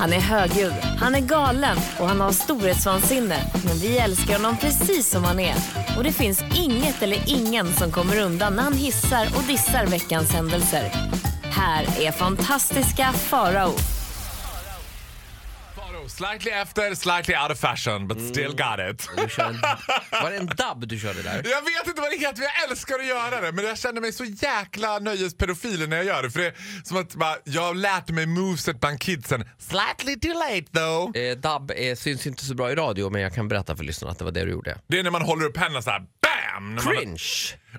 Han är högljudd, han är galen och han har storhetsvansinne. Men vi älskar honom precis som han är. Och det finns inget eller ingen som kommer undan när han hissar och dissar veckans händelser. Här är fantastiska Farao. Slightly efter, slightly out of fashion, but still got it. Du kör en, var det en dubb du körde där? Jag vet inte vad det heter, men jag älskar att göra det. Men jag känner mig så jäkla nöjespedofil när jag gör det. För det är som att bara, jag har lärt mig moveset bland kidsen. Slightly too late though. Eh, dubb eh, syns inte så bra i radio men jag kan berätta för lyssnarna att det var det du gjorde. Det är när man håller upp händerna så här, BAM! När man, Cringe!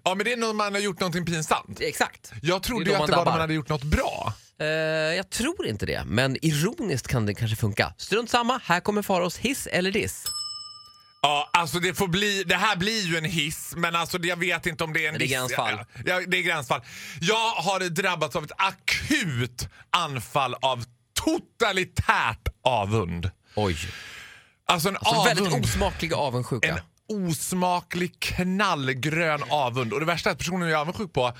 ja men det är när man har gjort någonting pinsamt. Exakt. Jag trodde Det ju då att man det var när dabbar. man hade gjort något bra. Eh, jag tror inte det, men ironiskt kan det kanske funka. Strunt samma, här kommer Faros hiss eller diss. Ja, alltså det får bli, det här blir ju en hiss, men alltså jag vet inte om det är en Det är diss. gränsfall. Ja, det är gränsfall. Jag har drabbats av ett akut anfall av totalitärt avund. Oj. Alltså en Så avund. väldigt osmaklig avundsjuka. en osmaklig knallgrön avund. Och det värsta är att personen jag är avundsjuk på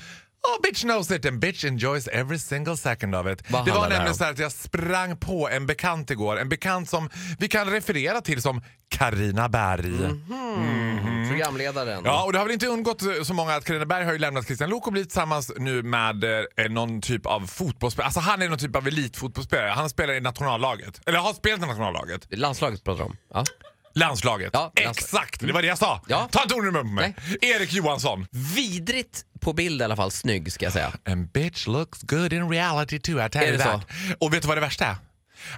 Oh, bitch knows it and bitch enjoys every single second of it. Vad det var nämligen så här att jag sprang på en bekant igår. En bekant som vi kan referera till som Karina Berg. Mm. Programledaren. Ja, och det har väl inte undgått så många att Carina Berg har ju lämnat Christian Lok och blivit tillsammans nu med eh, någon typ av fotbollsspelare. Alltså han är någon typ av elitfotbollsspelare. Han spelar i nationallaget. Eller har spelat i nationallaget. Landslaget pratar om. Ja. Landslaget. Ja, landslaget. Exakt, det var det jag sa. Ja. Ta inte orden i munnen på mig. Erik Johansson. Vidrigt på bild i alla fall, snygg ska jag säga. And bitch looks good in reality too, I tell Är you that. Och vet du vad det värsta är?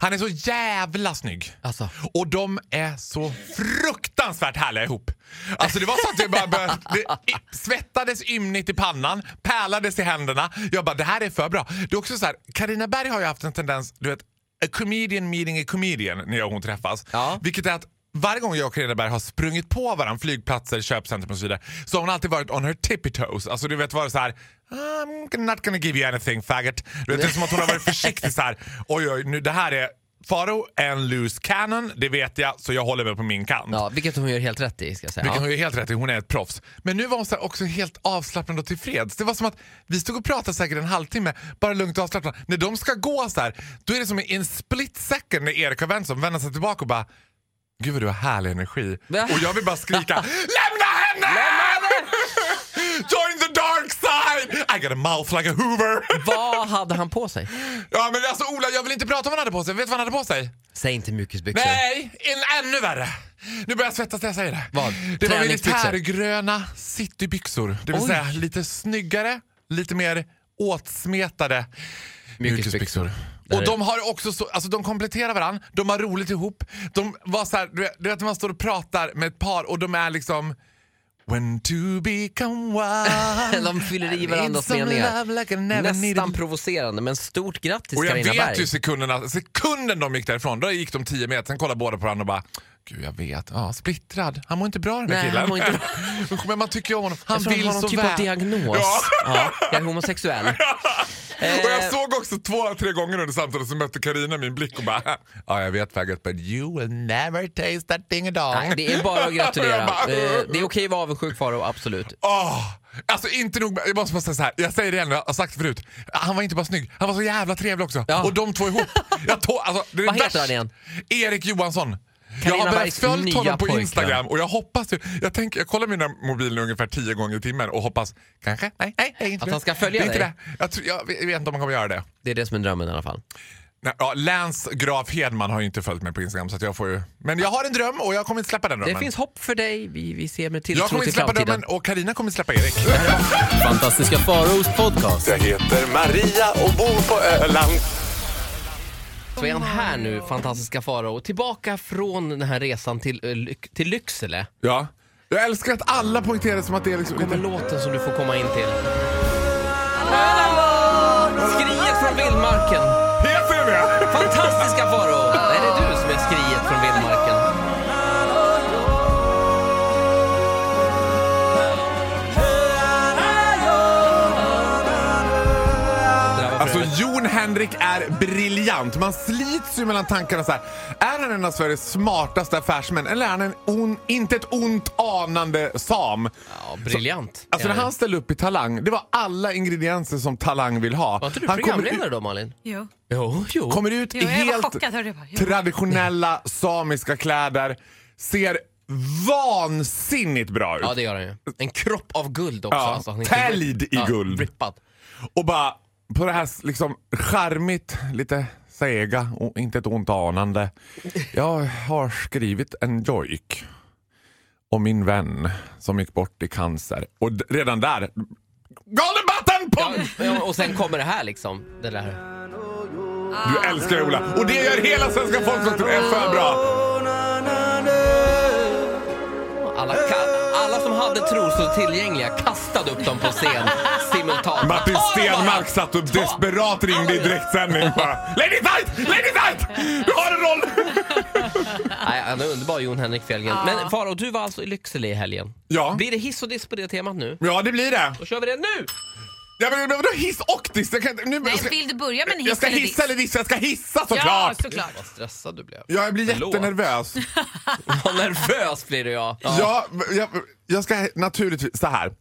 Han är så jävla snygg. Alltså. Och de är så fruktansvärt härliga ihop. Alltså det var så att det bara började, det svettades ymnigt i pannan, pärlades i händerna. Jag bara, det här är för bra. Det är också så här, Carina Berg har ju haft en tendens, du vet, a comedian meeting a comedian när jag och hon träffas. Ja. Vilket är att varje gång jag och Carina Berg har sprungit på varandra, flygplatser, köpcentrum och så vidare, så har hon alltid varit on her tippy toes. Alltså du vet varit så här, I'm not gonna give you anything faggot. Du vet, det är som att hon har varit försiktig så här. oj oj, nu det här är Faro en loose cannon, det vet jag, så jag håller väl på min kant. Ja, vilket hon gör helt rätt i ska jag säga. Vilket Ja. hon ju helt rätt i, hon är ett proffs. Men nu var hon så också helt avslappnad och tillfreds. Det var som att vi stod och pratade säkert en halvtimme, bara lugnt och avslappnat. När de ska gå så här, då är det som i en split second när Erik har vänt sig vänder sig tillbaka och bara Gud vad du har härlig energi. Och jag vill bara skrika Lämna henne! Join the dark side! I got a mouth like a hoover. Vad hade han på sig? ja men alltså Ola, jag vill inte prata om vad han hade på sig. Vet du vad han hade på sig? Säg inte mjukisbyxor. Nej, en, ännu värre. Nu börjar jag svettas när jag säger det. Vad? Det var militärgröna citybyxor. Det vill Oj. säga lite snyggare, lite mer åtsmetade Mjukisbyxor. Där Och är- de har också så, alltså de kompletterar varandra, de har roligt ihop. De var så här, du vet, du vet man står och pratar med ett par och de är liksom When to become one De fyller i varandras meningar. like Nästan provocerande, men stort grattis och jag Carina vet Berg. ju sekunderna, sekunden de gick därifrån, då gick de 10 meter, sen kollade båda på varandra och bara Gud jag vet, ja, splittrad. Han mår inte bra den Nej, killen. inte. Men man tycker ju om honom. Han Jag vill han har någon typ väl. av diagnos. Ja. Ja, jag är homosexuell. Och jag Eh, såg också två, tre gånger under samtalet så mötte Karina min blick och bara Ja jag vet faggot but you will never taste that ding. Nej, det är bara att gratulera. Bara, Eh, Det är okej att vara avundsjuk Faro, absolut. Åh, alltså inte nog jag måste bara säga så här. jag säger det igen, jag har sagt det förut. Han var inte bara snygg, han var så jävla trevlig också. Ja. Och de två ihop. Jag tog, alltså, det är Vad heter han igen? Erik Johansson. Carina jag har börjat följt honom på pojkvän. Instagram och jag hoppas ju, jag, tänker, jag kollar mina mobiler ungefär tio gånger i timmen och hoppas, kanske, nej, nej, nej inte Att han ska följa det är inte dig? Det. Jag, tror, jag, vet- jag vet inte om han kommer göra det. Det är det som är drömmen i alla fall. Nej, ja, Lance Graf Hedman har ju inte följt mig på Instagram så att jag får ju, men jag har en dröm och jag kommer inte släppa den drömmen. Det finns hopp för dig. Vi, vi ser med jag tilltro kommer till inte släppa framtiden. drömmen och Karina kommer släppa Erik. Fantastiska Faraos podcast. Jag heter Maria och bor på Öland. Så är han här nu, fantastiska Farao. Tillbaka från den här resan till, eh, till Lycksele. Ja. Jag älskar att alla poängterar som att det är liksom kommer lite... låten som du får komma in till. Skriet från vildmarken. Heter det Fantastiska Farao! Alltså Jon Henrik är briljant. Man slits ju mellan tankarna så här. Är han en av Sveriges smartaste affärsmän eller är han en on, inte ett ont anande sam? Ja, briljant. Alltså Ja, när han ställde upp i Talang, det var alla ingredienser som Talang vill ha. Var inte du han programledare ut, då Malin? Jo. Jo, jo. kommer ut Jo, i helt chockad, bara. Traditionella samiska kläder, ser vansinnigt bra ut. Ja, det gör han ju. En kropp av guld också. Ja, alltså, täljd i guld. Rippad. Och bara på det här liksom charmigt, lite sega och inte ett ont anande. Jag har skrivit en jojk om min vän som gick bort i cancer. Och redan där, Golden button på! Ja, och sen kommer det här liksom. Det där. Du älskar det Ola. Och det gör hela svenska folket är för bra. Alla, ka- alla som hade trosor tillgängliga kastade upp dem på scen simultant. Martin! Stenmark satt och desperat ringde i direktsändning bara Lady Tight! Lady Tight! Du har en roll! Nej, han är underbar Jon Henrik Fjällgren. Men Faro, du var alltså i Lycksele i helgen. Ja. Blir det hiss och diss på det temat nu? Ja, det blir det. Då kör vi det nu! Ja, men vadå hiss och diss? Jag, kan, nu, Nej, jag, ska, vill du börja med en hiss jag ska eller hissa eller dissa. Jag ska hissa Ja, såklart! såklart. Vad stressad du blev. Ja, jag blir Förlåt. jättenervös. Vad nervös blir du ja. Ja, jag, jag ska naturligtvis, så här.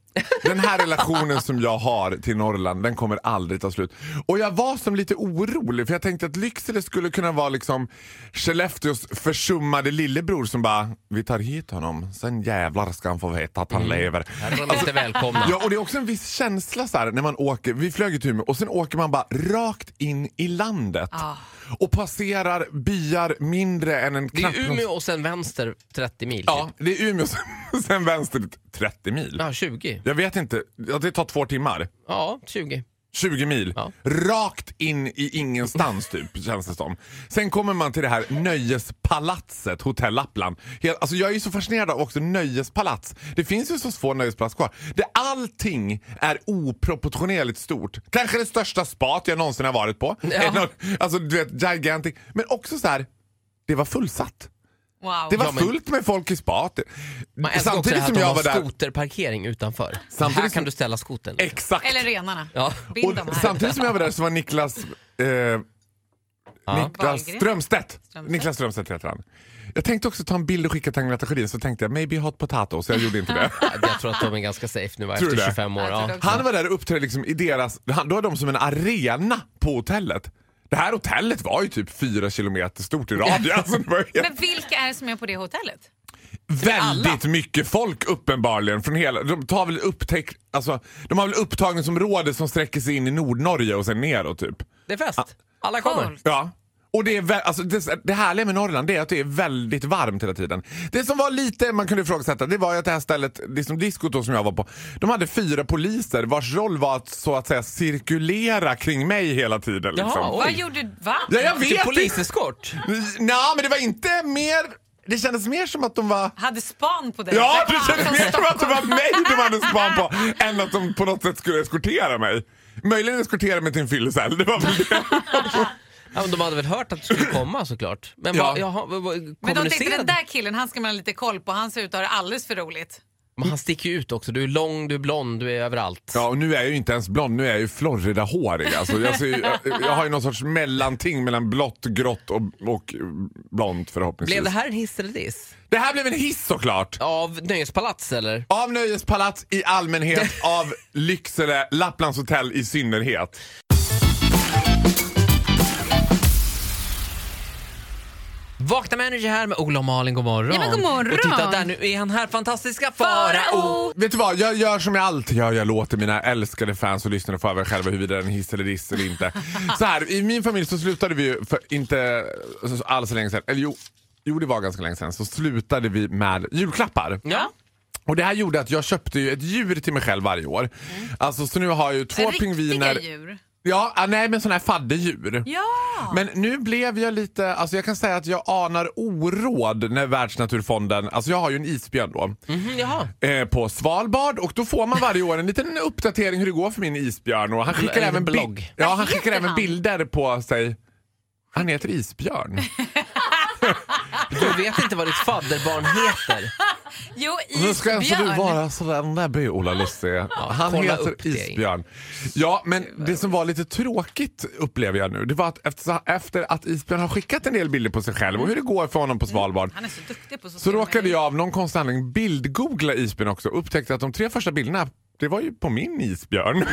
Den här relationen som jag har till Norrland, den kommer aldrig ta slut. Och jag var som lite orolig för jag tänkte att Lycksele skulle kunna vara liksom Skellefteås försummade lillebror som bara, vi tar hit honom, sen jävlar ska han få veta att han lever. Här är de välkomna. Ja, och det är också en viss känsla så här, när man åker, vi flög till Umeå och sen åker man bara rakt in i landet. Ah. Och passerar byar mindre än en Det knapp. är Umeå och sen vänster 30 mil. Ja, typ. det är Umeå sen, sen vänster 30 mil. Ja, 20. Jag vet inte, ja, det tar två timmar. Ja, 20. 20 mil. Ja. Rakt in i ingenstans typ, känns det som. Sen kommer man till det här nöjespalatset, Hotell Lappland. Helt, alltså jag är ju så fascinerad av också nöjespalats. Det finns ju så få nöjespalats kvar. Det, allting är oproportionerligt stort. Kanske det största spat jag någonsin har varit på. Ja. Alltså du vet, gigantic. Men också så här, det var fullsatt. Wow. Det var Ja, men- fullt med folk i spat. Man älskar också det här som att de jag har var där. skoterparkering utanför. Samtidigt här som- kan du ställa skotern. Exakt. Eller renarna. Ja. Och samtidigt som jag var där så var Niklas eh, Ja. Niklas. Strömstedt. Strömstedt. Niklas Strömstedt heter han. Jag tänkte också ta en bild och skicka till Agneta Sjödin så tänkte jag maybe hot potato så jag gjorde inte det. Jag tror att de är ganska safe nu efter du det? 25 år. Ja. Han var där och uppträdde liksom i deras, då är de som en arena på hotellet. Det här hotellet var ju typ fyra kilometer stort i radie. Alltså, Men vilka är det som är på det hotellet? väldigt mycket folk uppenbarligen. Från hela, de, tar väl upptäck, alltså, de har väl upptagningsområde som sträcker sig in i Nordnorge och sen neråt typ. Det är fest. Alla kommer. Ja. Och det, är alltså det, det härliga med Norrland är att det är väldigt varmt hela tiden. Det som var lite man kunde ifrågasätta det var ju att det här stället, det som diskot då som jag var på, de hade fyra poliser vars roll var att så att säga cirkulera kring mig hela tiden. Liksom. Jaha. Vad gjorde Va? Ja, jag vet poliseskort. Nej, men det var inte mer... Det kändes mer som att de var... Hade span på dig? Ja, det kändes mer som att det var mig de hade span på än att de på något sätt skulle eskortera mig. Möjligen eskortera mig till en fyllecell. Det var väl det. Ja, men de hade väl hört att du skulle komma såklart. Men Ja. vad, jaha, Men de tänkte den där killen, han ska man ha lite koll på. Han ser ut att ha det alldeles för roligt. Men han sticker ju ut också. Du är lång, du är blond, du är överallt. Ja, och nu är jag ju inte ens blond, nu är jag ju Florida-hårig. Alltså, jag, ser, jag, jag har ju någon sorts mellanting mellan blått, grått och, och blont förhoppningsvis. Blev det här en hiss eller diss? Det här blev en hiss såklart. Av Nöjespalats eller? Av Nöjespalats i allmänhet, av Lycksele, Lapplands hotell i synnerhet. Vakna med Energy här med Ola och Malin, god morgon. Ja, men god morgon. Och titta där, nu är han här, fantastiska Farao. Vet du vad, jag gör som jag alltid gör. Jag låter mina älskade fans och lyssnare få över själva huruvida det är en hiss eller diss eller inte. Så här, i min familj så slutade vi ju för inte alls så länge sedan, eller jo, jo det var ganska länge sedan, så slutade vi med julklappar. Ja. Och det här gjorde att jag köpte ju ett djur till mig själv varje år. Alltså så nu har jag ju två Riktiga pingviner. djur. Ja, ah, nej men sådana här fadderdjur. Ja! Men nu blev jag lite, alltså jag kan säga att jag anar oråd när Världsnaturfonden, alltså jag har ju en isbjörn då. Mhm, jaha. Eh, på Svalbard och då får man varje år en liten uppdatering hur det går för min isbjörn. Och han skickar En även, bi- ja, han skickar även bilder på sig. Han heter Isbjörn. Du vet inte vad ditt fadderbarn heter. Jo, Nu ska alltså du isbjörn. vara sådär näbbig Ola Lustig. Han kolla heter. Isbjörn. Ja, men det som var lite tråkigt upplever jag nu, det var att efter, efter att Isbjörn har skickat en del bilder på sig själv och hur det går för honom på Svalbard Han är så duktig på så råkade jag av någon konstig anledning bildgoogla Isbjörn också och upptäckte att de tre första bilderna det var ju på min isbjörn.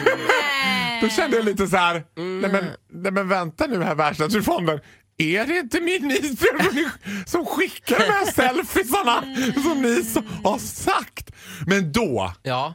Då kände jag lite så här, nej, men, nej men vänta nu här Världsnaturfonden. Är det inte min isbjörn som, ni, som skickar de här selfiesarna som ni så, har sagt? Men då Ja.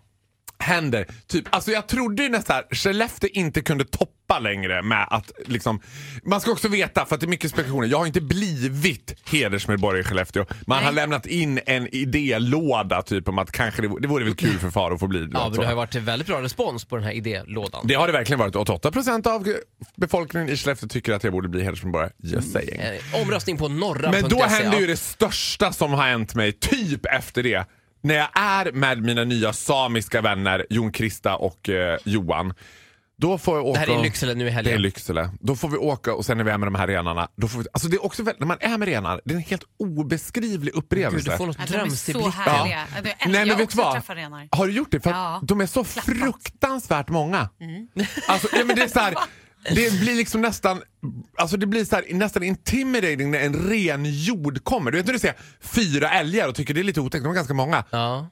Händer typ, alltså jag trodde ju nästan Skellefteå inte kunde toppa längre med att liksom, man ska också veta för att det är mycket spekulationer, jag har inte blivit hedersmedborgare i Skellefteå. Man har lämnat in en idélåda typ om att kanske det, det vore väl kul för far att få bli Ja, något men det har varit väldigt bra respons på den här idélådan. Det har det verkligen varit. 88% av befolkningen i Skellefteå tycker att jag borde bli hedersmedborgare. Just saying. Eh, omröstning på norra.se. Men då händer ja. ju det största som har hänt mig typ efter det. När jag är med mina nya samiska vänner Jon Krista och eh, Johan. Då får jag åka Det här är i Lycksele nu i Det är helgen. Lycksele. Då får vi åka och sen när vi är med de här renarna. Då får vi, alltså det är också väldigt, när man är med renar, det är en helt obeskrivlig upplevelse. Gud, du får något Ja, de är drömsigt så blick. härliga. Ja. Jag, Nej, jag men vet vad? Har du gjort det? För Ja. de är så Klappat. fruktansvärt många. Mm. Alltså, ja, men det, är så här, det blir liksom nästan alltså det blir så här, nästan intimidating när en ren jord kommer. Du vet när du ser fyra älgar och tycker det är lite otäckt, de är ganska många. Ja.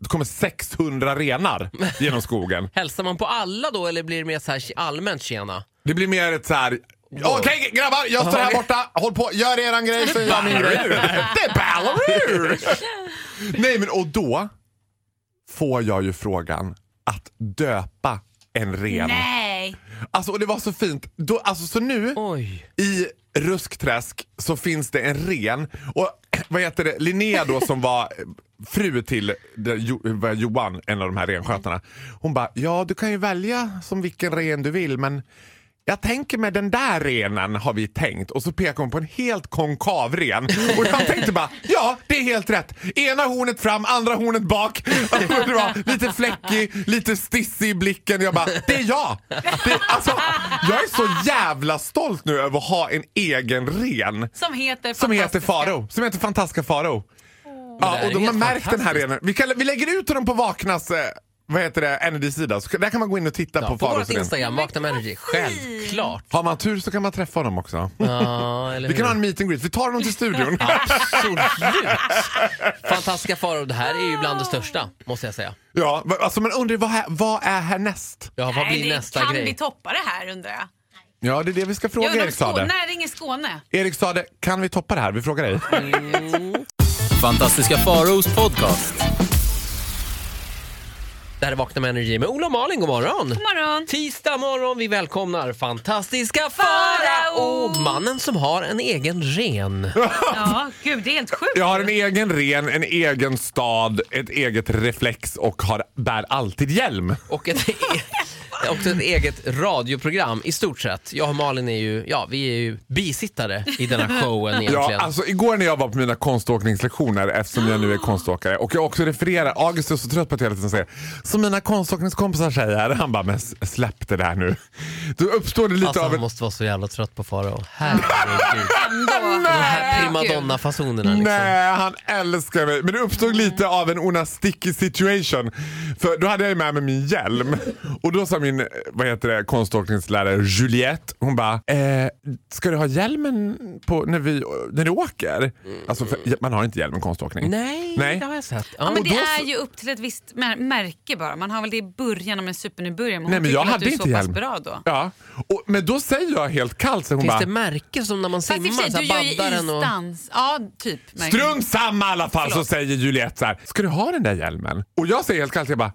Det kommer 600 renar genom skogen. Hälsar man på alla då eller blir det mer så här allmänt tjena? Det blir mer ett så här. Okej grabbar, jag står här borta. Håll på, gör eran grej så gör jag min grej. Det är Ballaroo! Nej men och då får jag ju frågan att döpa en ren. Nej! Alltså och det var så fint. Då, alltså, så nu Oj. i Ruskträsk så finns det en ren och vad heter det, Linnea då som var fru till det, Johan, en av de här renskötarna. Hon bara, ja du kan ju välja som vilken ren du vill men jag tänker med den där renen har vi tänkt och så pekar hon på en helt konkav ren och jag tänkte bara ja det är helt rätt. Ena hornet fram, andra hornet bak. Alltså, det var lite fläckig, lite stissig i blicken. Jag bara det är jag. Det, alltså, jag är så jävla stolt nu över att ha en egen ren Som heter som heter. Faro. Som heter Fantastiska Faro. det Ja, och de har märkt den här renen. Vi, kan, vi lägger ut dem på Vaknas eh, vad heter det, Energy-sida. Så där kan man gå in och titta Ja, på på Faros vårt. Instagram, Vakna med Energy. Självklart. Har man tur så kan man träffa dem också. Ja, eller Vi kan ha en meet and greet. Vi tar dem till studion. Absolut! Fantastiska faror, det här är ju bland det största, måste jag säga. ja, alltså man undrar vad, här, vad är härnäst? Ja, vad Nej, blir det- nästa kan grej? vi toppa det här undrar jag? Ja, det är det vi ska fråga Erik Sade. när ringer Skåne? Erik Sade, kan vi toppa det här? Vi frågar dig. Fantastiska Faraos podcast. Det här är Vakna med Energy med Ola och Malin, god morgon! God morgon! Tisdag morgon, vi välkomnar fantastiska Farao! Mannen som har en egen ren. Ja, gud det är helt sjukt. Jag har en egen ren, en egen stad, ett eget reflex och har, bär alltid hjälm. Och ett, också ett eget radioprogram i stort sett. Jag och Malin är ju, ja vi är ju bisittare i den här showen egentligen. Ja, alltså igår när jag var på mina konståkningslektioner eftersom jag nu är konståkare och jag också refererar, August är så trött på att jag hela tiden säger som mina konståkningskompisar säger. Han bara, men släpp det där nu. Då uppstår det lite Alltså av han måste vara så jävla trött på Farao. Herregud. De här primadonna-fasonerna liksom. Nej, han älskar mig. Men det uppstod lite av en ona sticky situation. För då hade jag ju med mig min hjälm. Och då sa min eh, vad heter det, konståkningslärare Juliette, hon bara, eh, ska du ha hjälmen på när, vi, när du åker? Alltså, för, man har inte hjälm i konståkning. Nej, Nej. det har jag sett. Ja, Ja. men det då är så- ju upp till ett visst mär- märke bara. Man har väl det i början om en supernybörjare. Men Nej men jag hade du är inte så pass hjälm. bra då. Ja. Och, men då säger jag helt kallt, så hon Finns bara, det märken som när man Fast simmar? Så sig, du gör ju baddaren och... isdans. Ja, typ. Strunt samma i alla fall så Förlåt. säger Juliette så här, ska du ha den där hjälmen? Och jag säger helt kallt, jag bara,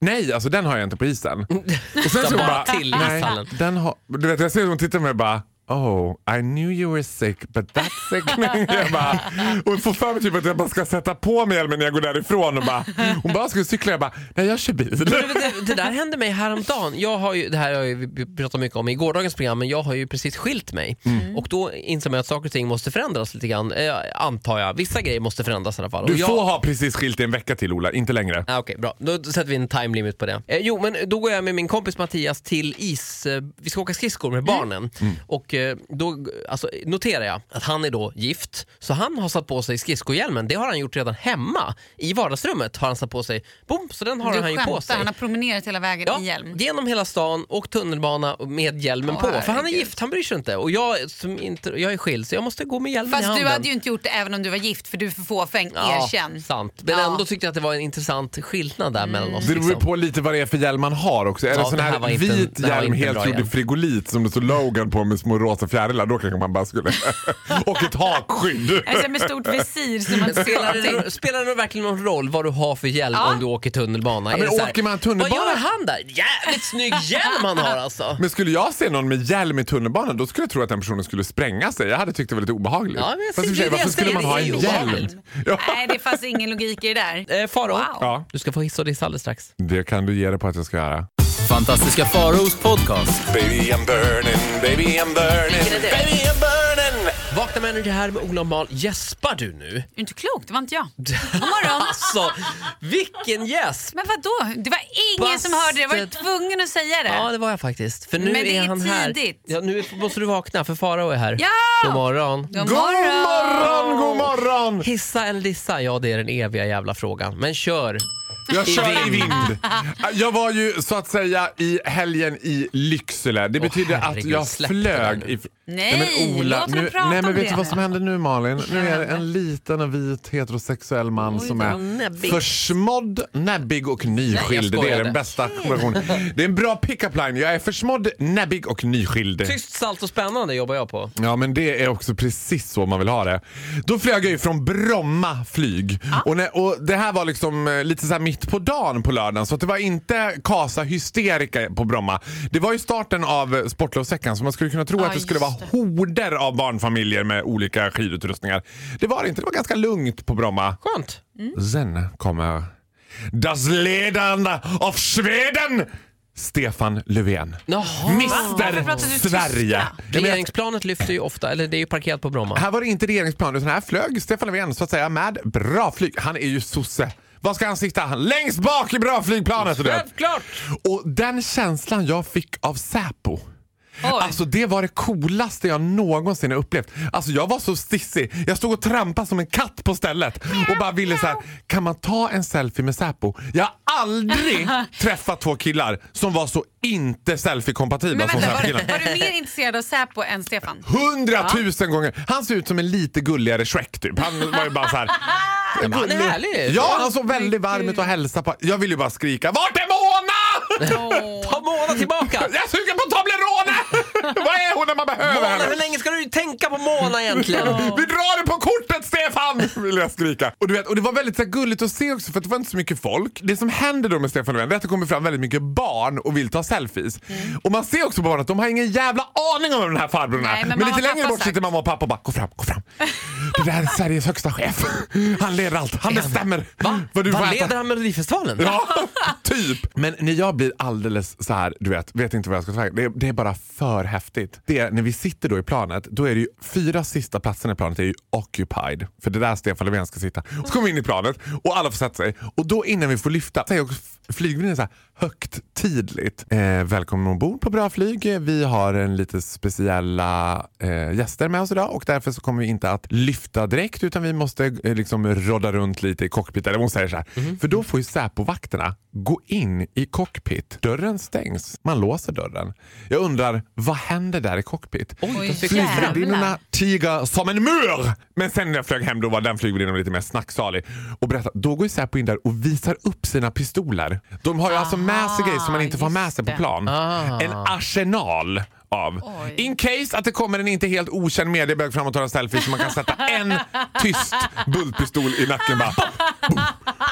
nej alltså den har jag inte på isen. Och sen så bara till nej, ishallen." den har, du vet jag ser hur hon tittar på mig och bara, Oh, I knew you were sick but that sickening. jag bara, och får för mig typ att jag bara ska sätta på mig hjälmen när jag går därifrån och bara, hon bara, ska du cykla? Jag bara, nej jag kör bil. Det, det där hände mig häromdagen. Jag har ju, det här har vi pratat mycket om i gårdagens program, men jag har ju precis skilt mig. Mm. Och då inser man att saker och ting måste förändras lite grann, eh, antar jag. Vissa grejer måste förändras i alla fall. Och Du jag, får ha precis skilt i en vecka till Ola, inte längre. Ah, Okej, bra. Då sätter vi en time limit på det. Eh, jo, men då går jag med min kompis Mattias till is... Eh, vi ska åka skridskor med barnen. Och eh, då alltså, noterar jag att han är då gift, så han har satt på sig skridskohjälmen. Det har han gjort redan hemma. I vardagsrummet har han satt på sig, boom, så den har Du han ju på sig. han har promenerat hela vägen Ja, i hjälm. genom hela stan och tunnelbana med hjälmen Åh, på. För han är gift, han bryr sig inte. Och jag, som inte, jag är skild så jag måste gå med hjälmen i Fast handen. du hade ju inte gjort det även om du var gift för du är för fåfäng, erkänn. sant. Men Ja. ändå tyckte jag att det var en intressant skillnad där mellan oss. Det beror liksom. på lite vad det är för hjälm man har också. Är Ja, det sån det här vit hjälm helt gjord i frigolit som det står Logan på med små rosa fjärilar, då kanske man bara skulle... och ett hakskydd. Alltså med stort visir som man Spelar spelar det, spelar det verkligen någon roll vad du har för hjälm Ja. om du åker tunnelbana? Ja, men så här, åker man tunnelbana- Vad gör han där? Jävligt snygg hjälm han har alltså. Men skulle jag se någon med hjälm i tunnelbanan då skulle jag tro att den personen skulle spränga sig. Jag hade tyckt det var lite obehagligt. Ja, men Fast sig, det, varför jag skulle man ha en hjälm? Ja. Nej, det fanns ingen logik i det där. Eh, Faro, Wow. Ja, du ska få hiss och diss alldeles strax. det kan du ge dig på att jag ska göra. Fantastiska Faraos podcast. Baby I'm burning, baby I'm burning, Vilken är det? baby I'm burning. Vakna med Energy här med Ola och Mal. Gäspar du nu? Är du inte klok? Det var inte jag. God morgon. Alltså, vilken gäsp! Men vad då? Det var ingen som hörde det. Jag var Busted. tvungen att säga det. Ja, det var jag faktiskt. För nu Men det är är han här. tidigt. Ja, nu måste du vakna för Farao är här. Ja! God morgon. God God morgon, god morgon! Hissa eller dissa? Ja, det är den eviga jävla frågan. Men kör! Jag kör i vind. Jag var ju så att säga i helgen i Lycksele. Det betyder att herregud, jag flög. I... Nej, men låt honom nu, prata nej, men vet du vad som händer nu Malin? Nu är det en liten och vit heterosexuell man som vad är näbbig. försmådd, näbbig och nyskild. Nej, det är den bästa kombinationen. Det är en bra pick-up line. Jag är försmådd, näbbig och nyskild. Tyst, salt och spännande jobbar jag på. Ja men det är också precis så man vill ha det. Då flög jag ju från Bromma flyg. Och, när, och Det här var liksom eh, lite så här mitt på dagen på lördagen så att det var inte kasa hysterika på Bromma. Det var ju starten av sportlovsveckan så man skulle kunna tro Ja, att det skulle vara. Horder av barnfamiljer med olika skidutrustningar. Det var det inte, det var ganska lugnt på Bromma. Skönt. Sen kommer Das Ledern av Sweden! Stefan Löfven. Jaha. Tyska? Sverige. Regeringsplanet lyfter ju ofta, eller det är ju parkerat på Bromma. här var det inte regeringsplan utan här flög Stefan Löfven så att säga med bra flyg. Han är ju sosse. Var ska han sitta? Längst bak i bra flygplanet. Självklart! Och den känslan jag fick av Säpo. Oj. Alltså det var det coolaste jag någonsin har upplevt. Alltså jag var så stissig. Jag stod och trampade som en katt på stället och bara ville så här, kan man ta en selfie med Säpo? Jag har aldrig träffat två killar som var så inte selfie-kompatibla som vänta, var, Säpo-killarna. var du mer intresserad av Säpo än Stefan? Hundratusen gånger! Han ser ut som en lite gulligare Shrek typ. Han var ju bara så här. han är härlig. Ja, han såg väldigt varm ut och hälsade på. Jag vill ju bara skrika Vart är Mona? Ta Mona tillbaka! Jag när man behöver Mona, hur länge ska du tänka på Mona egentligen? Vi drar det på kortet Stefan! Vill jag skrika. Och, du vet, och det var väldigt så här, gulligt att se också för det var inte så mycket folk. Det som händer då med Stefan Löfven det är att det kommer fram väldigt mycket barn och vill ta selfies. Och man ser också på barnen att de har ingen jävla aning om vem den här farbrorn är. Nej, men Men, lite längre bort sagt. sitter mamma och pappa och bara gå fram, gå fram. Det där är Sveriges högsta chef. Han leder allt. Han bestämmer Va? vad du äta. leder han Melodifestivalen? Ja, typ. Men när jag blir alldeles så här, du vet, vet inte vad jag ska säga. Det, är- det är bara för häftigt. Det är, när vi sitter då i planet, då är det ju fyra sista platserna i planet är ju occupied. För det är där Stefan Löfven ska sitta. Så kommer vi in i planet och alla får sätta sig. Och då innan vi får lyfta säger flygvärdinnan så här högtidligt. Eh, välkommen ombord på Bra Flyg. Vi har en lite speciella eh, gäster med oss idag och därför så kommer vi inte att lyfta direkt utan vi måste eh, liksom rodda runt lite i cockpit. Eller hon säger så här. För då får ju Säpo-vakterna gå in i cockpit. Dörren stängs. Man låser dörren. Jag undrar, vad händer där i cockpit? Oj, Flygvärdinnorna tiger som en mur! Men sen när jag flög hem då var den flygvärdinnan lite mer snacksalig och berättade. Då går Säpo in där och visar upp sina pistoler. De har ju alltså med sig grejer som man inte får ha med sig på plan. Ah. En arsenal av. Oj. In case att det kommer en inte helt okänd mediebög fram och tar en selfie så man kan sätta en tyst bultpistol i nacken bara. Boom,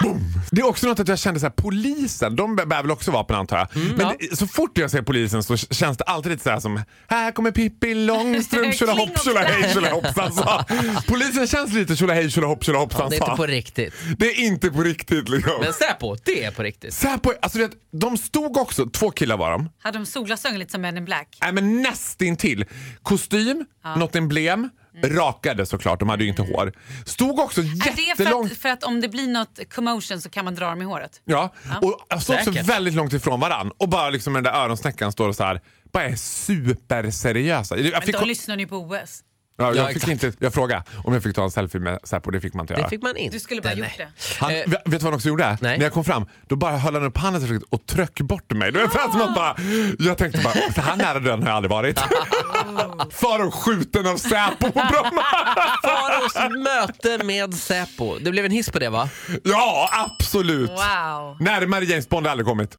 boom. Det är också något att jag kände så här, polisen, de bär väl också vapen antar jag. Mm, Men det, så fort jag ser polisen så känns det alltid lite så här som här kommer Pippi Långstrump tjolahopp tjolahej tjolahoppsan sa. Polisen känns lite tjolahej tjolahopp tjolahoppsan Det är inte på riktigt. Det är inte på riktigt liksom. Men Säpo, det är på riktigt. Säpo, alltså vet, de stod också, två killar var de. Hade de solglasögon lite som Men in Black? Nej men nästintill. Kostym, något emblem, Rakade såklart, de hade ju inte hår. Stod också Är det för jättelångt... att, för att om det blir något commotion så kan man dra dem i håret? Ja, och jag stod också Säkert. väldigt långt ifrån varann och bara liksom med den där öronsnäckan står och så här bara är superseriösa. Jag, Men då lyssnar ni på OS. Ja, jag, Ja, fick inte, jag frågade om jag fick ta en selfie med Säpo, det fick man inte Det göra. fick man inte. Du skulle bara nej. gjort det. Han, Eh, vet du vad han också gjorde? nej. När jag kom fram, då bara höll han upp handen och tryck bort mig. Som att bara, jag tänkte bara, så här nära döden har jag aldrig varit. Farao skjuten av Säpo på Bromma. Faraos möte med Säpo. Det blev en hiss på det va? Ja, absolut. Wow. Närmare James Bond har aldrig kommit.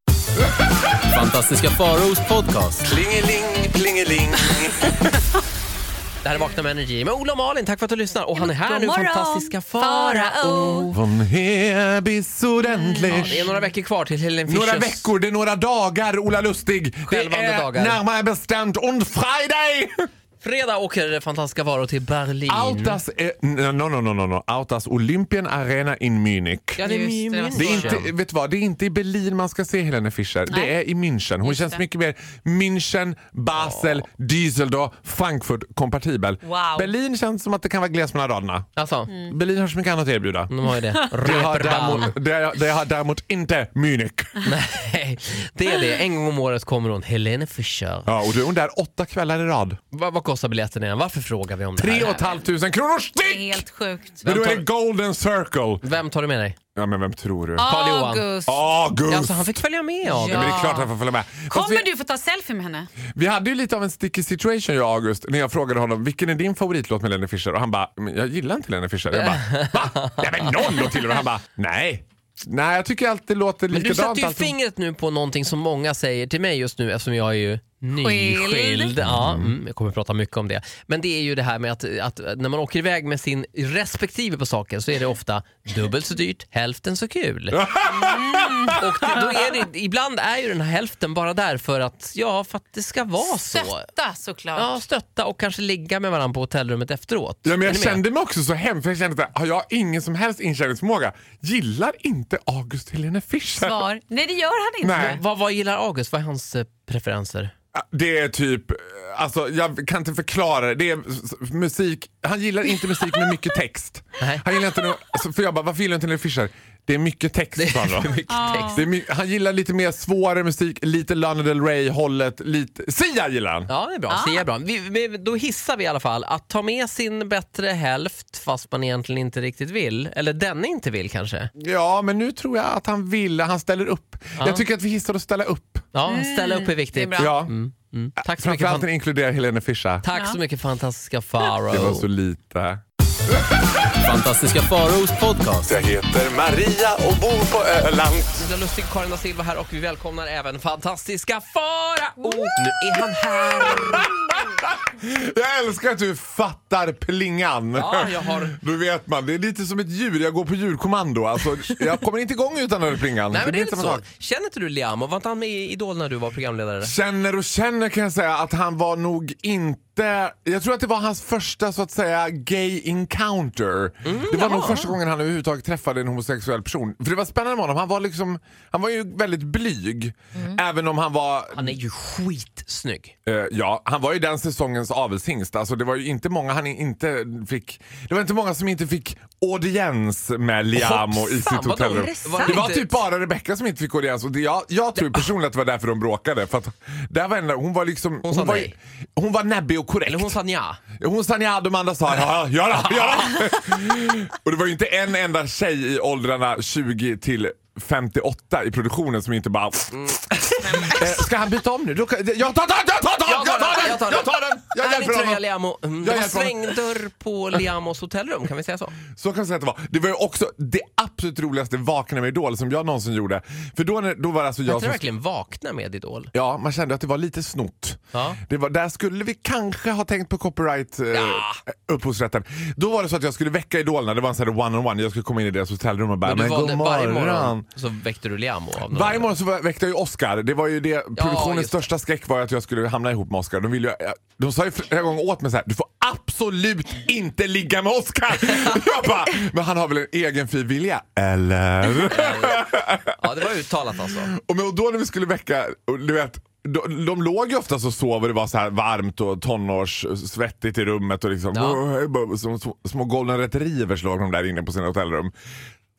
Fantastiska Faraos podcast. Plingeling, plingeling. Det här är Vakna med Energy med Ola och Malin. Tack för att du lyssnar. Och han är här God nu, morgon, fantastiska Farao. Von Hebis ordentlich. Ja, det är några veckor kvar till Helene Fischers... Några veckor, det är några dagar Ola Lustig. Det är dagar. närmare bestämt on Friday. Fredag åker fantastiska Farao till Berlin. Autas, eh, no, no, no, no, no. Autas Olympian Arena in Munich. Ja, det är Just det, min- vad Det är, München. inte, vet du vad, det är inte i Berlin man ska se Helene Fischer. Det Nej. är i München. Hon Just känns det. mycket mer München, Basel, Düsseldorf, Frankfurt kompatibel. Wow. Berlin känns som att det kan vara gles mellan raderna. Alltså, Mm. Berlin har så mycket annat att erbjuda. de har ju det. Det har, Reeperbahn. däremot, det, det har däremot inte Munich. Nej, det är det. En gång om året kommer hon, Helene Fischer. Ja, och då är hon där åtta kvällar i rad. Vad, vad kostar biljetten igen? Varför frågar vi om det Tre här? och ett halvt tusen kronor Det är styck! helt sjukt. Men då är det golden circle. Vem tar du med dig? Ja, men vem tror du? Carl Johan. August. August! Alltså, han fick följa med av Ja, men det är klart han får följa med. Fast Kommer vi, du få ta selfie med henne? vi hade ju lite av en sticky situation jag och August när jag frågade honom vilken är din favoritlåt med Lenny Fischer och han bara, "Men jag gillar inte Lenny Fischer. Jag bara, va? Nej men någon låt till och han bara, nej. Nej jag tycker alltid det låter Men du likadant. satte ju alltid. fingret nu på någonting som många säger till mig just nu eftersom jag är ju nyskild. Ja, mm, jag kommer att prata mycket om det. Men det är ju det här med att, att när man åker iväg med sin respektive på saker så är det ofta dubbelt så dyrt, hälften så kul. Och det, då är det, ibland är ju den här hälften bara där för att, ja, för att det ska vara så. Stötta såklart. Ja, stötta och kanske ligga med varandra på hotellrummet efteråt. Ja, men jag kände mig också så hemskt för jag kände att har jag ingen som helst inkänningsförmåga? Gillar inte August Helene Fischer? Svar. Nej det gör han inte. Nej. Vad, vad gillar August? Vad är hans eh, preferenser? Det är typ, alltså jag kan inte förklara det. Det är musik, han gillar inte musik med mycket text. Nej. Han gillar inte, no- alltså, för jag bara, varför gillar du inte Helene Fischer? Det är mycket text mycket text. Det är my- han gillar lite mer svårare musik, lite Lana Del Rey-hållet, lite... Sia gillar han! Ja, det är bra. Ah. Sia är bra. Vi, vi, då hissar vi i alla fall att ta med sin bättre hälft fast man egentligen inte riktigt vill. Eller den inte vill kanske. Ja, men nu tror jag att han vill, han ställer upp. Jag tycker att vi hissar och ställer upp. Ja, ställa upp är det är viktigt. bra. Ja. Mm. Tack, så mycket, Framförallt fan, det inkluderar Helene Fischer. tack så mycket fantastiska Det var Farao. så lite. Fantastiska Faraos podcast. Jag heter Maria och bor på Öland. Linda Lustig, Karin da Silva här och vi välkomnar även fantastiska Farao. Nu är han här. Jag älskar att du fattar plingan. Ja, jag har- Då vet man, det är lite som ett djur, jag går på djurkommando. Alltså, jag kommer inte igång utan den här plingan. Nej, men det är inte så. sak. Känner inte du Liam? Var inte han med i Idol när du var programledare? Känner och känner kan jag säga att han var nog inte... Jag tror att det var hans första så att säga gay encounter. det var nog första gången han överhuvudtaget träffade en homosexuell person. För det var spännande med honom. Han var, liksom, han var ju väldigt blyg. Även om han var... Han är ju skitsnygg. Eh, ja, han var ju den säsongens avelshingst. Alltså, det var ju inte många han inte fick... Det var inte många som inte fick audiens med Liamo i sitt hotellrum. Det? Det var Inte- typ bara Rebecca som inte fick audiens. Och det, jag, jag tror personligen att det var därför de bråkade. För att där var en, hon var liksom... Hon sa var, hon var näbbig och korrekt. Eller hon sa nja. Hon sa ja, de andra sa ja, ja, ja, ja. Och det var ju inte en enda tjej i åldrarna 20 till 58 i produktionen som inte bara... Eh, Ska han byta om nu? Jag tar den! Jag tar den! Jag tar den! Jag tar den! Jag Härlig hjälper honom! Liamo. Mm, Jag Det var svängdörr på Liamos hotellrum, kan vi säga så? Så kan jag säga att det var. Det var ju också det absolut roligaste Vakna med Idol som jag någonsin gjorde. För då, var det alltså Jag jag tror som... verkligen vakna med Idol. Ja, man kände att det var lite snott. Ja. Det var, där skulle vi kanske ha tänkt på copyright eh, Ja. upphovsrätten. Då var det så att jag skulle väcka idolerna, det var en sån här one-on-one. Jag skulle komma in i deras hotellrum och bara, Men god morgon. Morgon så väckte du Liamo av någon Varje morgon så väckte jag ju Oscar. Det var ju det, produktionens största skräck var att jag skulle hamna ihop med Oscar. De, ville ju, de sa ju flera gånger åt mig så här: du får absolut inte ligga med Oscar. jag bara, men han har väl en egen fri vilja? Eller? Ja, det var uttalat alltså. och, men, och då när vi skulle väcka, du vet, de, de låg ju oftast och sov och det var så här varmt och tonårssvettigt i rummet och liksom Ja. som små golden retrievers låg de där inne på sina hotellrum.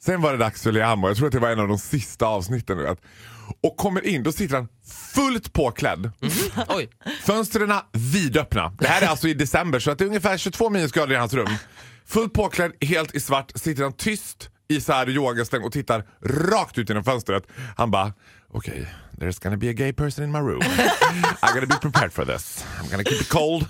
Sen var det dags för Liam och jag tror att det var en av de sista avsnitten. Vet. Och kommer in, då sitter han fullt påklädd. Oj. Fönstren vidöppna. Det här är alltså i december så att det är ungefär 22 minusgrader i hans rum. Fullt påklädd, helt i svart, sitter han tyst i så här yogaställ och tittar rakt ut genom fönstret. Han bara, okej, there's gonna be a gay person in my room. I gotta be prepared for this. I'm gonna keep it cold.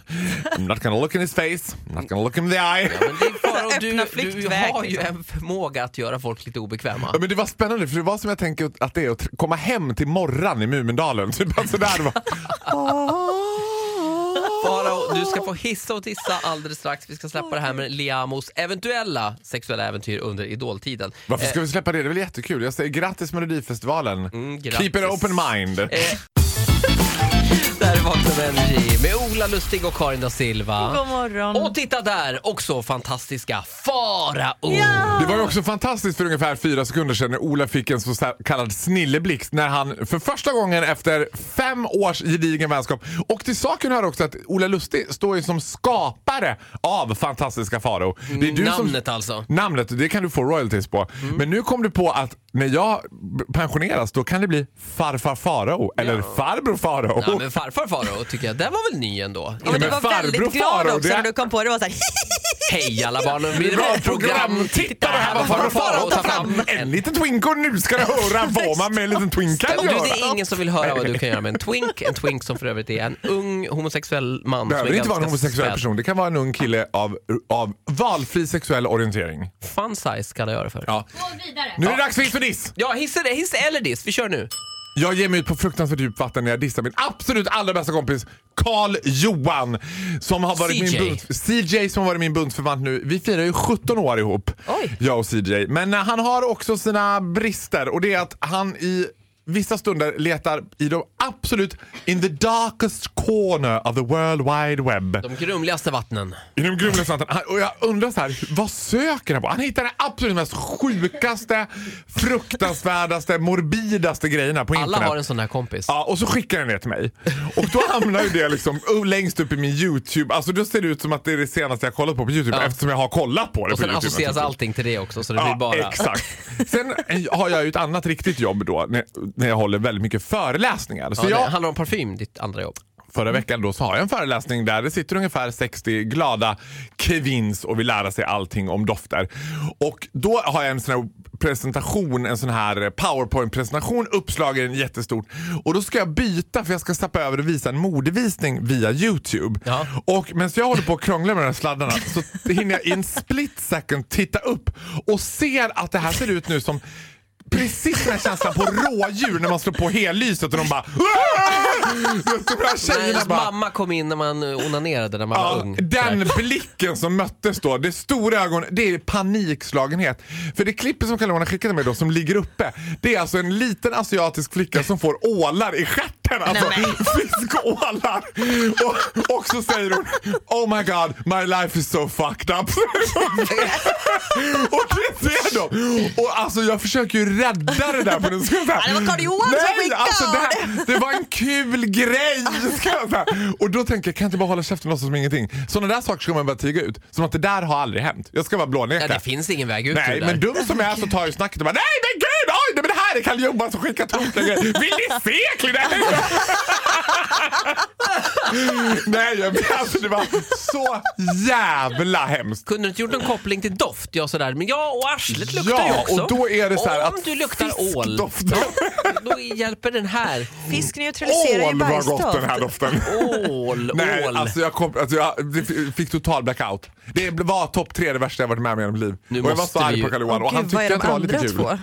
I'm not gonna look in his face. I'm not gonna look him in the eye. Men det är du, du flyktväg, har ju liksom. en förmåga att göra folk lite obekväma. Ja, men det var spännande för det var som jag tänker att det är att komma hem till morran i Mumindalen. Typ alltså där var... Farao, du ska få hissa och tissa alldeles strax. Vi ska släppa det här med Liamos eventuella sexuella äventyr under idoltiden. Varför ska vi släppa det? Det är väl jättekul. Jag säger grattis Melodifestivalen. Mm, grattis. Keep it open mind. Eh, det här är Vakna med Energy med Ola Lustig och Karin da Silva. God morgon. Och titta där, också fantastiska Farao. Det var ju också fantastiskt för ungefär fyra sekunder sedan när Ola fick en så kallad snilleblixt när han för första gången efter fem års gedigen vänskap och till saken hör också att Ola Lustig står ju som skapare av fantastiska Farao. Det är du Namnet som, alltså. Namnet, det kan du få royalties på. Men nu kom du på att när jag pensioneras då kan det bli farfar Farao eller farbror Farao. Ja, men farfar Farao tycker jag, den var väl ny ändå? Ja, men du var väldigt glad också när du kom på det. Var så här, Hej alla barnen, vi är Bra ett program. Titta det här var farbror Farao tar fram en liten twink och nu ska du höra vad man med en liten twink kan göra. det är ingen som vill höra vad du kan göra med en twink. En twink som för övrigt är en ung homosexuell man. Det behöver inte vara en homosexuell person. Det kan vara en ung kille av, av valfri sexuell orientering. Fun size kallar jag det för. Ja. Nu är det dags för hiss och diss. Ja, hiss eller diss. Vi kör nu. Jag ger mig ut på fruktansvärt djupt vatten när jag dissar min absolut allra bästa kompis Carl Johan. Som har varit CJ. min bunds, CJ som har varit min bundsförvant nu. Vi firar ju 17 år ihop. Oj. Jag och CJ. Men eh, han har också sina brister och det är att han i vissa stunder letar i de absolut in the darkest corner of the world wide web. De grumligaste vattnen. I de grumliga slanten. Han- Och jag undrar så här, vad söker han på? Han hittar de absolut mest sjukaste, fruktansvärdaste, morbidaste grejerna på Alla internet. har en sån här kompis. Ja, och så skickar den det till mig. Och då hamnar ju det liksom längst upp i min YouTube. Alltså då ser det ut som att det är det senaste jag kollat på på YouTube Ja. eftersom jag har kollat på det Och på sen YouTube. associeras naturligtvis. allting till det också så det Ja, blir bara... exakt. Sen har jag ju ett annat riktigt jobb då när jag håller väldigt mycket föreläsningar. Så Ja, jag, Det handlar om parfym, ditt andra jobb. Förra veckan då så har jag en föreläsning där det sitter ungefär 60 glada kevins och vill lära sig allting om dofter. Och då har jag en sån här presentation, en sån här powerpoint-presentation uppslagen jättestort. Och då ska jag byta för jag ska stappa över och visa en modevisning via Youtube. Ja. Och medan jag håller på att krångla med de här sladdarna så hinner jag i en split second titta upp och ser att det här ser ut nu som Precis den här känslan på rådjur när man slår på hellyset och de bara Ens bara mamma kom in när man onanerade när man var Ja, ung. den blicken som möttes då, det stora ögon, det är panikslagenhet. För det klippet som Kalle skickade mig då som ligger uppe, det är alltså en liten asiatisk flicka som får ålar i stjärten. Alltså fiskålar. Och, och så säger hon Oh my god, my life is so fucked up. och det ser de. Och alltså jag försöker ju rädda det där på den ska jag säga. Ja, det var Carl Johan som skickade alltså det, här, det var en kul grej. Ska jag säga. Och då tänker jag, kan jag inte bara hålla käften och låtsas som ingenting? Sådana där saker ska man bara tiga ut. Som att det där har aldrig hänt. Jag ska bara blåneka. Ja, det finns ingen väg ut Nej, men dum som jag är så tar jag snacket och bara Nej men gud, men det här är Kalle Johan som skickar grejer. Vill ni se Clea? Nej, jag, alltså det var så jävla hemskt. Kunde du inte gjort någon koppling till doft? Ja, sådär. Men ja, och arslet luktar ju Ja, också. och då är det så här Om att du luktar ål, då, då hjälper den här. Fisk neutraliserar ju Ål vad gott den här bajsdoft. doften. Ål, Nej, ål. alltså jag, kom, alltså jag fick total blackout. Det var topp tre det värsta jag varit med om i mitt liv. Nu och jag var så arg på ju- Kalle Johan och han Gud, vad tyckte är att de det var lite kul. två?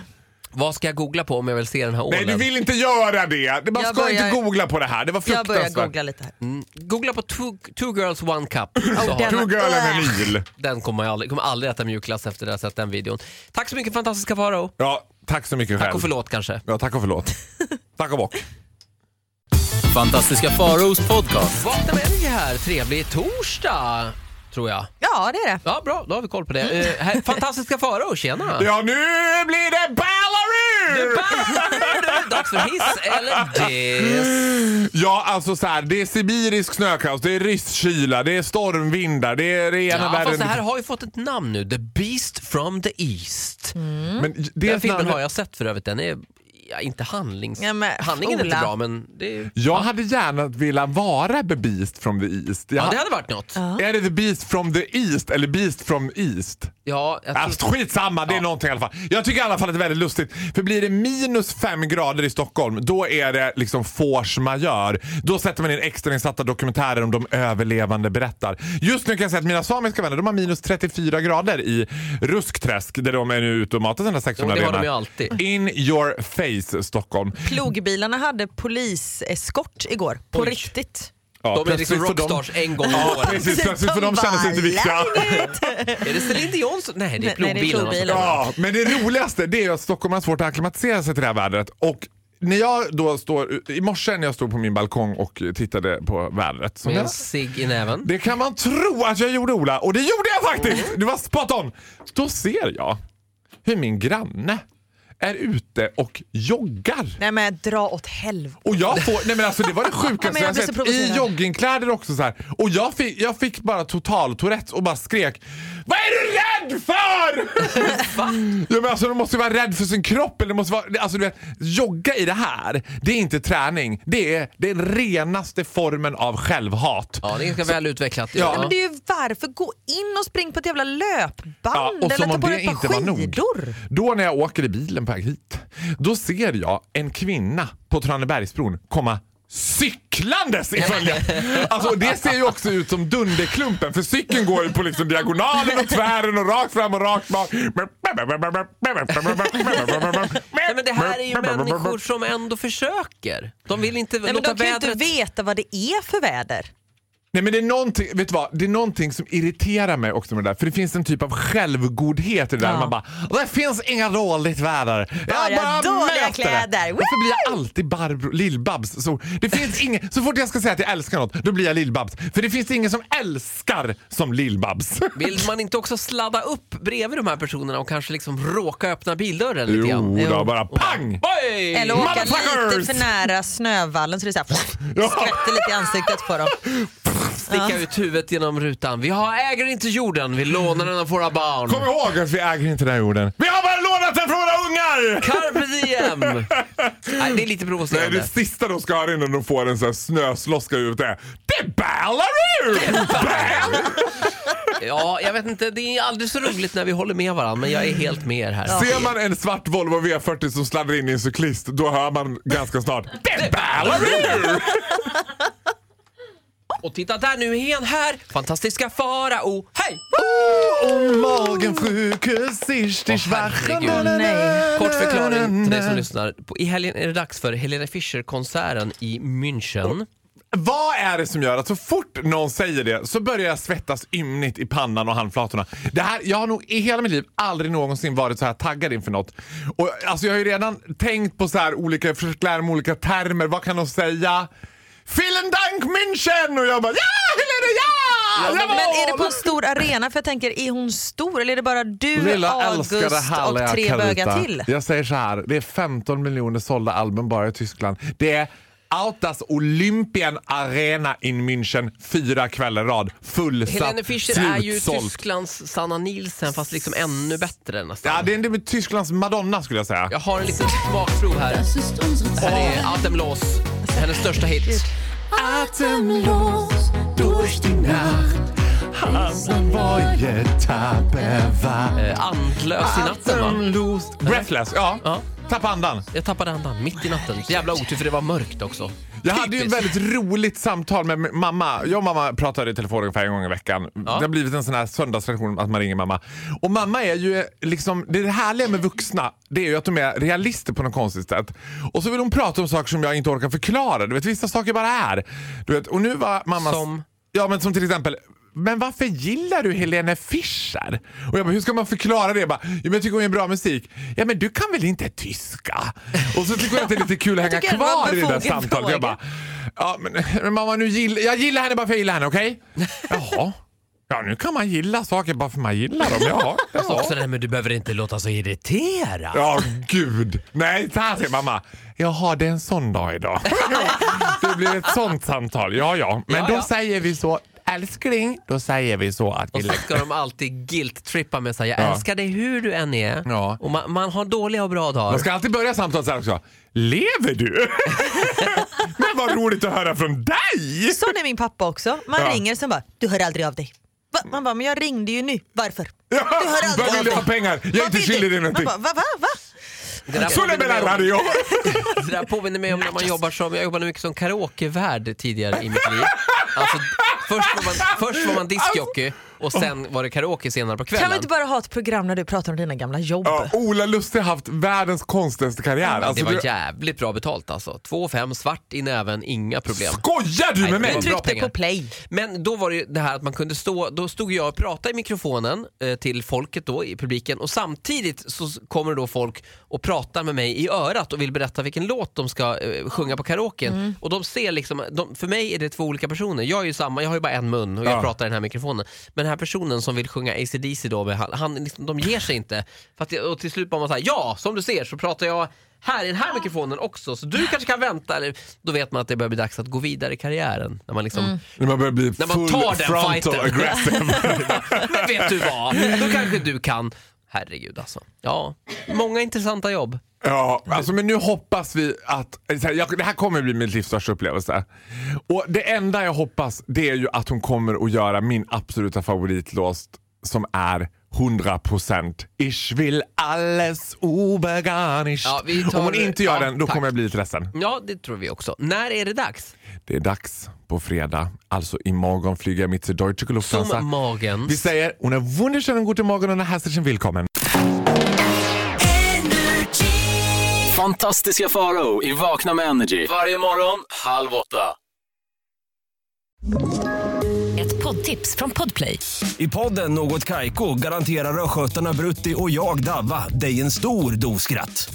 Vad ska jag googla på om jag vill se den här ålen? Nej, du vill inte göra det! man Jag ska börjar- inte googla på det här. Det var Jag börjar fruktansvärt. googla lite här. Googla på two, two girls one cup. Så har den- du. Two girl and a Neil. Den kommer jag aldrig, kommer aldrig äta mjukglass efter att ha sett den videon. Tack så mycket fantastiska Farao. Ja, tack så mycket själv. Tack och förlåt kanske. Ja, tack och förlåt. tack och bock. Fantastiska Faraos podcast. Vakna med Energy här, trevlig torsdag. Tror jag. Ja, det är det. Ja, bra. Då har vi koll på det. Eh, här, fantastiska Farao, tjena! Ja, nu blir det Ballaroo! Dags för hiss eller diss. Ja, alltså så här, det är sibirisk snökaos, det är rysk kyla, det är stormvindar, det är det ena Ja, fast än det här har ju fått ett namn nu. The Beast from the East. Men Den det filmen namnet- har jag sett för övrigt. Den är ja, inte handlings... Ja, men, Handlingen är inte bra men det, är... Jag hade gärna velat vara The Beast from the East. Jag ja, det ha- hade varit något. Är det The Beast from the East eller Beast from East? Ja, jag tror... Alltså, skitsamma, det är någonting i alla fall. Jag tycker i alla fall att det är väldigt lustigt. För blir det minus fem grader i Stockholm, då är det liksom force majeure. Då sätter man in extrainsatta dokumentärer om de överlevande berättar. Just nu kan jag säga att mina samiska vänner de har minus 34 grader i Ruskträsk där de är nu ute och matar sina 600 Jo, det har de renar. ju alltid. In your face Stockholm. Plogbilarna hade poliseskort igår. På Oj. riktigt. Ja, De är liksom får de- rockstars en gång om Ja, året. precis. Plötsligt för de känner sig inte viktiga. Är det Celine Dion som... Nej, det är det plogbilarna. Ja, men det roligaste det är att Stockholm har svårt att acklimatisera sig till det här vädret. Och när jag då står, I morse när jag stod på min balkong och tittade på vädret. Så Med en cigg i näven. det kan man tro att jag gjorde Ola och det gjorde jag faktiskt! Du var spot on! Då ser jag hur min granne är ute och joggar. Nej men dra åt helvete. Och jag får, nej men alltså det var det sjukaste jag jag sett. I joggingkläder också så här. Och jag fick, jag fick bara total Tourettes och bara skrek Vad är du rädd för? ja, men alltså, de måste ju vara rädd för sin kropp. Eller måste vara, alltså, du vet, jogga i det här, det är inte träning. Det är den renaste formen av självhat. Ja, det är ganska väl utvecklat. Ja. Nej, men det är ju varför. Gå in och spring på ett jävla löpband Ja, och eller ta på dig ett inte par var nog. skidor. Då när jag åker i bilen på väg hit, då ser jag en kvinna på Tranebergsbron komma cyklandes i följe. Alltså, det ser ju också ut som Dunderklumpen för cykeln går ju på liksom diagonalen och tvären och rakt fram och rakt bak. Nej, men det här är ju människor som ändå försöker. De vill inte Nej, men låta de kan ju inte vädret... veta vad det är för väder. Nej men det är någonting, vet du vad? Det är någonting som irriterar mig också med det där. För det finns en typ av självgodhet i det där. Ja. Man bara, det finns inga dåligt väder. Jag Bara dåliga möter det." kläder. Varför blir jag alltid Barbro, Lill-Babs? Så, det finns ingen, så fort jag ska säga att jag älskar något, då blir jag Lill-Babs. För det finns ingen som älskar som Lill-Babs. Vill man inte också sladda upp bredvid de här personerna och kanske liksom råka öppna bildörren lite grann? Jo, då bara pang! Oj! Eller åka lite för nära snövallen så det är så här, Ja. skvätter lite i ansiktet på dem. Sticka ut huvudet genom rutan. Vi har, äger inte jorden, vi lånar den av våra barn. Kom ihåg att vi äger inte den här jorden. Vi har bara lånat den från våra ungar! Carpe diem! Nej, det är lite Nej, provocerande. det sista de ska höra innan de får en sån här snösloska ut är Det är Ballaroo! Bam! Ja, jag vet inte, det är aldrig så roligt när vi håller med varandra, men jag är helt med er här. Ser man en svart Volvo V40 som sladdar in i en cyklist, då hör man ganska snart Det är Ballaroo! Och titta där, nu är han här! Fantastiska Farao. Hej! Om Magenfrühkes ist ich Åh, wach. herregud. Nej. Kort förklaring till dig som lyssnar. På- I helgen är det dags för Helena Fischer-konserten i München. Vad är det som gör att så fort någon säger det så börjar jag svettas ymnigt i pannan och handflatorna. Det här, jag har nog i hela mitt liv aldrig någonsin varit så här taggad inför något. Och, alltså, jag har ju redan tänkt på så här olika, försökt lära mig olika termer. Vad kan de säga? Vielen Dank München! Och jag bara ja, Helena ja! Men Jawohl! är det på en stor arena? För jag tänker, är hon stor eller är det bara du, Lilla August och tre Carita. bögar till? Jag säger så här, det är 15 miljoner sålda album bara i Tyskland. Det är Autas Olympien Arena in München fyra kvällar rad. Fullsatt, Helene Fischer är ju. Tysklands Sanna Nielsen fast liksom ännu bättre nästan. Ja, det är det Tysklands Madonna skulle jag säga. Jag har en liten smakprov här. Här är Atemlos, hennes största hit. Atemlos durch die Nacht Haben andlös i natten va? Atemlos Breathless, ja. Ja. Tappa andan. Jag tappade andan mitt i natten. Jävla otur för det var mörkt också. Jag hade ju ett väldigt roligt samtal med mamma. Jag och mamma pratar i telefon ungefär en gång i veckan. Det har blivit en sån här söndagstradition att man ringer mamma. Och mamma är ju liksom, det, är det härliga med vuxna, det är ju att de är realister på något konstigt sätt. Och så vill hon prata om saker som jag inte orkar förklara. Du vet, vissa saker bara är. Du vet, och nu var mamma... Som? Ja men som till exempel men varför gillar du Helene Fischer? Och jag bara, hur ska man förklara det? Jag, bara, ja, men jag tycker hon gör bra musik. Ja men du kan väl inte tyska? Och så tycker jag att det är lite kul att hänga kvar i det där samtalet. Jag bara, ja men, men mamma nu gill, jag gillar henne bara för att jag gillar henne, okej? Jaha. Ja, nu kan man gilla saker bara för man gillar dem. Ja, så. Också det med du behöver inte låta så irriterad. Ja, gud. Nej, så här säger mamma. Jaha, det är en sån dag idag. det blir ett sånt samtal. Ja, ja. Men Ja, då ja. säger vi så. Älskling, då säger vi så att vi... Och så ska de alltid guilt-trippa med sig. Jag Ja. älskar dig hur du än är. Ja. Och man, man har dåliga och bra dagar. Man ska alltid börja samtalet så här också. Lever du? Men vad roligt att höra från dig! Sån är min pappa också. Man Ja. ringer sen bara, du hör aldrig av dig. Va? Man bara, men jag ringde ju nu. Varför? Ja, Du hör aldrig vad av vill du dig. ha pengar? Jag är Vad inte vill du? skyldig dig Man någonting. bara, va, va, va? Det där Så det påminner mig menar om- radio! Det där påminner mig om när man jobbar som, jag jobbade mycket som karaokevärd tidigare i mitt liv. Alltså, först, var man, först var man discjockey och sen var det karaoke senare på Kan kvällen. vi inte bara ha ett program när du pratar om dina gamla jobb? Ja, Ola Lustig har haft världens konstigaste karriär. det Alltså, var du... jävligt bra betalt alltså. 2 5 svart i näven, inga problem. Skojar du Nej, med det mig? bra Tryckte pengar. på play. Men då var det ju det här att man kunde stå, då stod jag och pratade i mikrofonen eh, till folket då i publiken och samtidigt så s- kommer det då folk och pratar med mig i örat och vill berätta vilken låt de ska eh, sjunga på karaoken. Och de ser liksom, de, för mig är det två olika personer. Jag är ju samma, jag har ju bara en mun och jag Ja. pratar i den här mikrofonen. Men den här personen som vill sjunga AC/DC då, med, han, liksom, de ger sig inte. För att, och till slut bara man säger ja, som du ser så pratar jag här i den här mikrofonen också, så du kanske kan vänta. Eller, då vet man att det börjar bli dags att gå vidare i karriären. När man liksom, När man börjar bli När man full tar den frontal fighten. aggressive. Men vet du vad? Då kanske du kan. Herregud alltså. Ja, många intressanta jobb. Ja, alltså, men nu hoppas vi att... det här kommer bli min livs största upplevelse. Och det enda jag hoppas det är ju att hon kommer att göra min absoluta favoritlåt som är 100% Ich will alles obegarnischt. Ja, tar- Om hon inte gör ja, den då tack. kommer jag bli lite ledsen. Ja, det tror vi också. När är det dags? Det är dags på fredag. Alltså imorgon flyger jag mitt till Deutsche Lufthansa. Som magen. Vi säger hon är wunderschönen guten Morgen och herzlichen willkommen. Fantastiska Farao i Vakna med Energy. Varje morgon, halv åtta. Ett poddtips från Podplay. I podden Något Kaiko garanterar östgötarna Brutti och jag, Davva, dig en stor dos skratt.